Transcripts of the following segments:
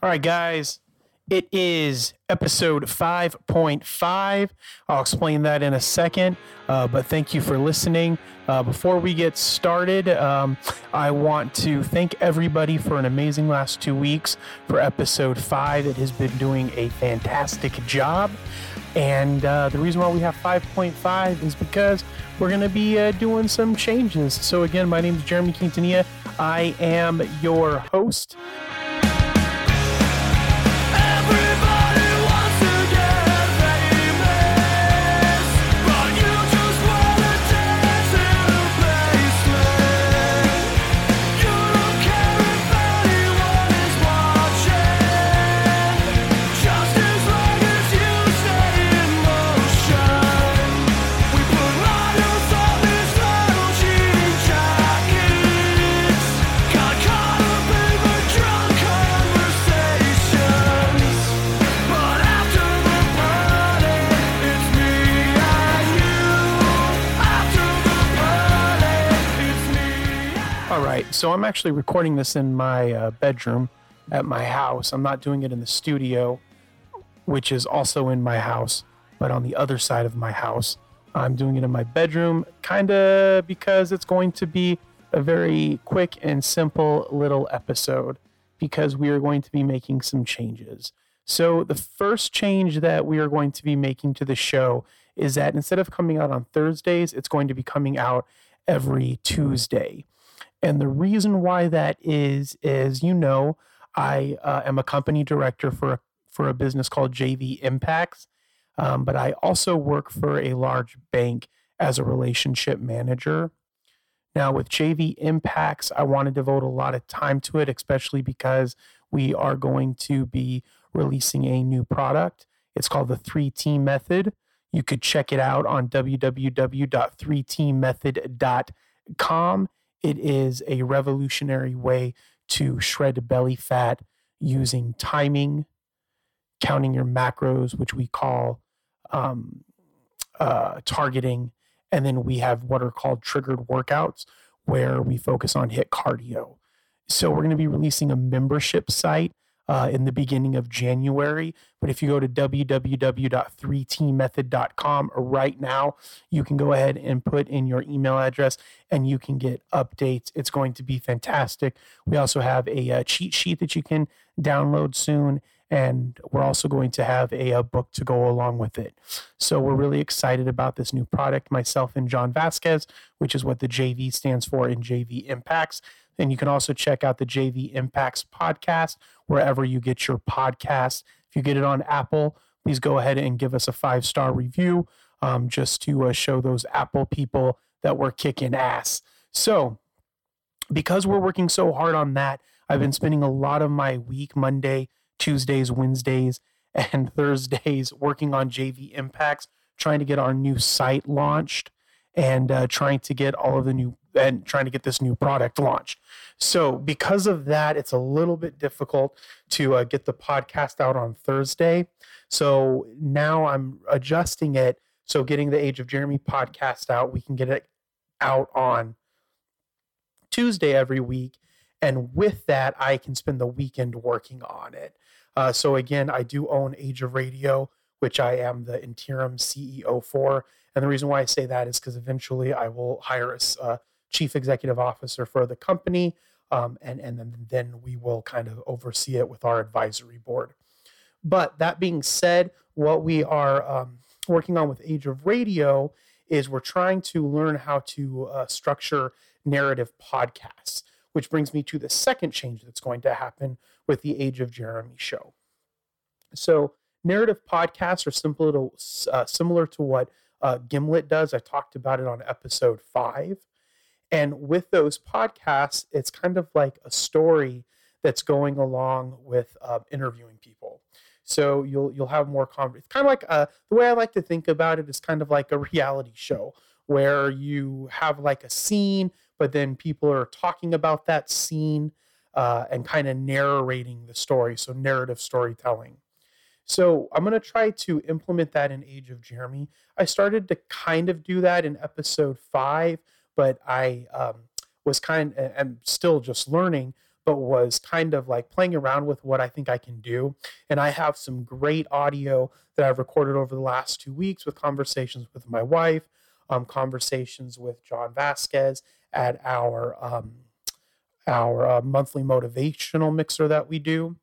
All right, guys. It is episode 5.5. I'll explain that in a second, uh, but thank you for listening. Uh, before we get started, um, I want to thank everybody for an amazing last two weeks for episode 5. It has been doing a fantastic job. And uh, the reason why we have 5.5 is because we're going to be uh, doing some changes. So, again, my name is Jeremy Quintanilla. I am your host. Right, so I'm actually recording this in my uh, bedroom at my house. I'm not doing it in the studio, which is also in my house, but on the other side of my house. I'm doing it in my bedroom, kind of because it's going to be a very quick and simple little episode because we are going to be making some changes. So, the first change that we are going to be making to the show is that instead of coming out on Thursdays, it's going to be coming out every Tuesday. And the reason why that is, is you know, I uh, am a company director for a, for a business called JV Impacts, um, but I also work for a large bank as a relationship manager. Now, with JV Impacts, I want to devote a lot of time to it, especially because we are going to be releasing a new product. It's called the 3T Method. You could check it out on www.3tmethod.com. It is a revolutionary way to shred belly fat using timing, counting your macros, which we call um, uh, targeting. And then we have what are called triggered workouts, where we focus on HIIT cardio. So we're going to be releasing a membership site uh, in the beginning of January. But if you go to www.3tmethod.com right now, you can go ahead and put in your email address and you can get updates. It's going to be fantastic. We also have a, uh cheat sheet that you can download soon. And we're also going to have a, a book to go along with it. So we're really excited about this new product, myself and John Vasquez, which is what the JV stands for in JV Impacts. And you can also check out the JV Impacts podcast wherever you get your podcast. If you get it on Apple, please go ahead and give us a five star review um, just to uh, show those Apple people that we're kicking ass. So, because we're working so hard on that, I've been spending a lot of my week, Monday, Tuesdays, Wednesdays, and Thursdays working on JV Impacts, trying to get our new site launched and uh, trying to get all of the new and trying to get this new product launched. So, because of that, it's a little bit difficult to uh, get the podcast out on Thursday. So now I'm adjusting it. So, getting the Age of Jeremy podcast out, we can get it out on Tuesday every week. And with that, I can spend the weekend working on it. Uh, so, again, I do own Age of Radio, which I am the interim CEO for. And the reason why I say that is because eventually I will hire a uh, chief executive officer for the company. Um, and, and then, then we will kind of oversee it with our advisory board. But that being said, what we are um, working on with Age of Radio is we're trying to learn how to uh, structure narrative podcasts, which brings me to the second change that's going to happen with the Age of Jeremy show. So, narrative podcasts are simple to, uh, similar to what uh, Gimlet does. I talked about it on episode five. And with those podcasts, it's kind of like a story that's going along with uh, interviewing people. So you'll you'll have more con. It's kind of like uh, the way I like to think about it is kind of like a reality show where you have like a scene, but then people are talking about that scene uh, and kind of narrating the story. So narrative storytelling. So I'm going to try to implement that in Age of Jeremy. I started to kind of do that in episode five, but I um, was kind and still just learning. but was kind of like playing around with what I think I can do. And I have some great audio that I've recorded over the last two weeks with conversations with my wife, um, conversations with John Vasquez at our um, our uh, monthly motivational mixer that we do.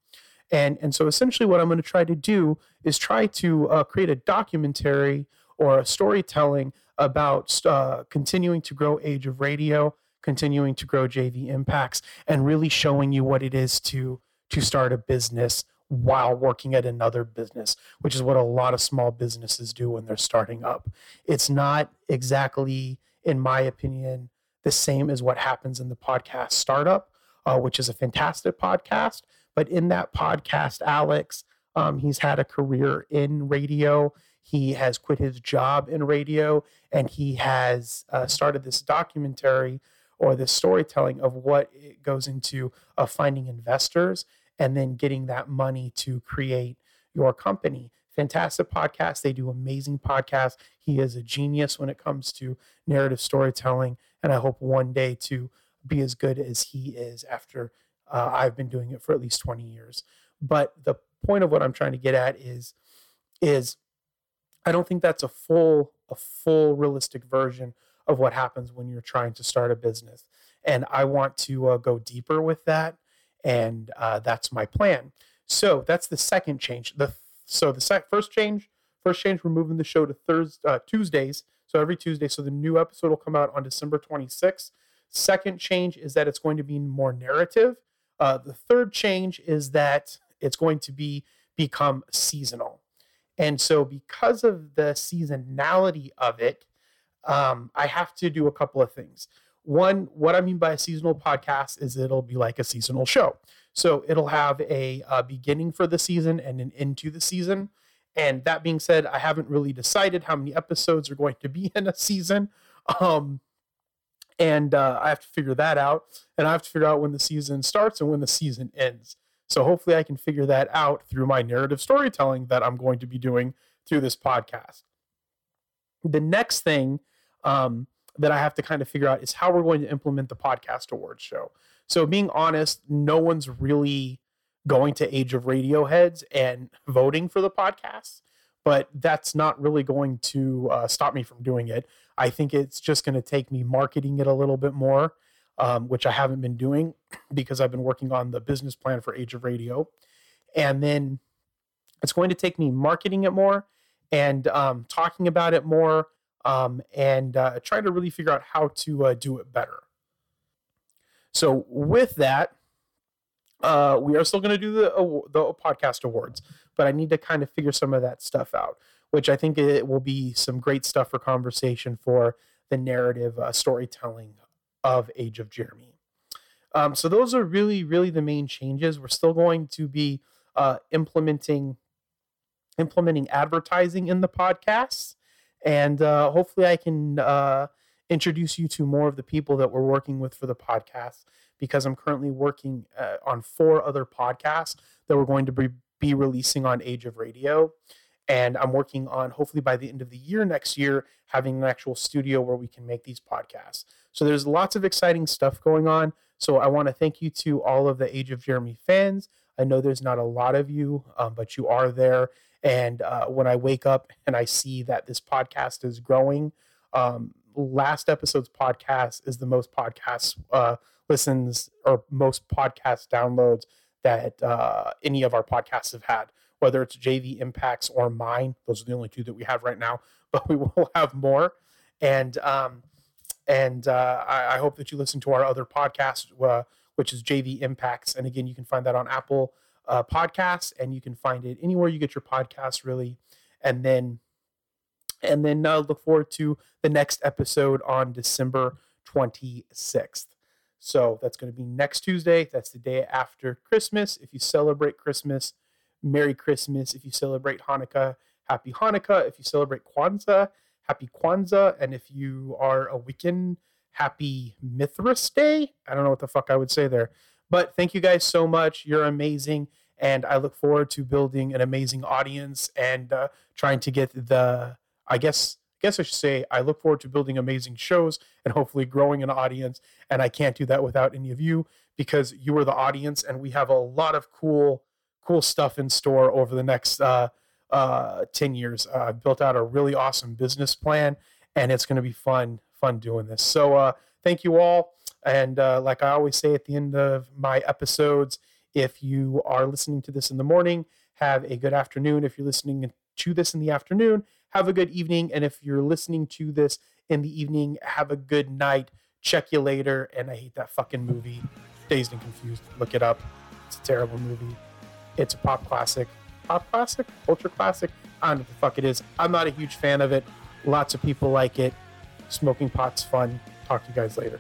And, and so essentially, what I'm going to try to do is try to uh, create a documentary or a storytelling about uh, continuing to grow Age of Radio, continuing to grow JV Impacts, and really showing you what it is to to start a business while working at another business, which is what a lot of small businesses do when they're starting up. It's not exactly, in my opinion, the same as what happens in the podcast startup, uh, which is a fantastic podcast. But in that podcast, Alex, um, he's had a career in radio. He has quit his job in radio, and he has uh, started this documentary or this storytelling of what it goes into of finding investors and then getting that money to create your company. Fantastic podcast. They do amazing podcasts. He is a genius when it comes to narrative storytelling, and I hope one day to be as good as he is after uh, I've been doing it for at least 20 years. But the point of what I'm trying to get at is is I don't think that's a full a full realistic version of what happens when you're trying to start a business. And I want to uh, go deeper with that, and uh, that's my plan. So that's the second change. The so the sec- first change, first change, we're moving the show to Thursday, uh, Tuesdays. So every Tuesday. So the new episode will come out on December 26th. Second change is that it's going to be more narrative. Uh, the third change is that it's going to be become seasonal. And so, because of the seasonality of it, um, I have to do a couple of things. One, what I mean by a seasonal podcast is it'll be like a seasonal show. So it'll have a, a beginning for the season and an end to the season. And that being said, I haven't really decided how many episodes are going to be in a season. Um, and uh, I have to figure that out. And I have to figure out when the season starts and when the season ends. So hopefully, I can figure that out through my narrative storytelling that I'm going to be doing through this podcast. The next thing um, that I have to kind of figure out is how we're going to implement the podcast awards show. So, being honest, no one's really going to Age of Radio heads and voting for the podcast, but that's not really going to uh, stop me from doing it. I think it's just going to take me marketing it a little bit more, um, which I haven't been doing because I've been working on the business plan for Age of Radio. And then it's going to take me marketing it more and um, talking about it more um, and uh, trying to really figure out how to uh, do it better. So, with that, uh, we are still going to do the, the podcast awards, but I need to kind of figure some of that stuff out which I think it will be some great stuff for conversation for the narrative uh, storytelling of Age of Jeremy. Um, so those are really, really the main changes. We're still going to be uh, implementing implementing advertising in the podcasts, and uh, hopefully, I can uh, introduce you to more of the people that we're working with for the podcast. Because I'm currently working uh, on four other podcasts that we're going to be, be releasing on Age of Radio and I'm working on hopefully by the end of the year next year having an actual studio where we can make these podcasts. So there's lots of exciting stuff going on. So I want to thank you to all of the Age of Jeremy fans. I know there's not a lot of you, um, but you are there. And uh, when I wake up and I see that this podcast is growing, um, last episode's podcast is the most podcast uh, listens or most podcast downloads that uh, any of our podcasts have had whether it's JV Impacts or mine. Those are the only two that we have right now, but we will have more. And um, and uh, I, I hope that you listen to our other podcast, uh, which is JV Impacts. And again, you can find that on Apple uh, Podcasts, and you can find it anywhere you get your podcasts, really. And then and then uh, look forward to the next episode on December 26th. So that's going to be next Tuesday. That's the day after Christmas. If you celebrate Christmas, Merry Christmas. If you celebrate Hanukkah, Happy Hanukkah. If you celebrate Kwanzaa, Happy Kwanzaa. And if you are a Wiccan, Happy Mithras Day. I don't know what the fuck I would say there. But thank you guys so much. You're amazing. And I look forward to building an amazing audience and uh, trying to get the, I guess, guess I should say, I look forward to building amazing shows and hopefully growing an audience. And I can't do that without any of you because you are the audience, and we have a lot of cool, cool stuff in store over the next uh, uh, 10 years. Uh, I've built out a really awesome business plan, and it's going to be fun, fun doing this. So, uh, thank you all. And uh, like I always say at the end of my episodes, if you are listening to this in the morning, have a good afternoon. If you're listening to this in the afternoon, have a good evening. And if you're listening to this in the evening, have a good night. Check you later. And I hate that fucking movie, Dazed and Confused. Look it up. It's a terrible movie. It's a pop classic. Pop classic? Ultra classic? I don't know what the fuck it is. I'm not a huge fan of it. Lots of people like it. Smoking pot's fun. Talk to you guys later.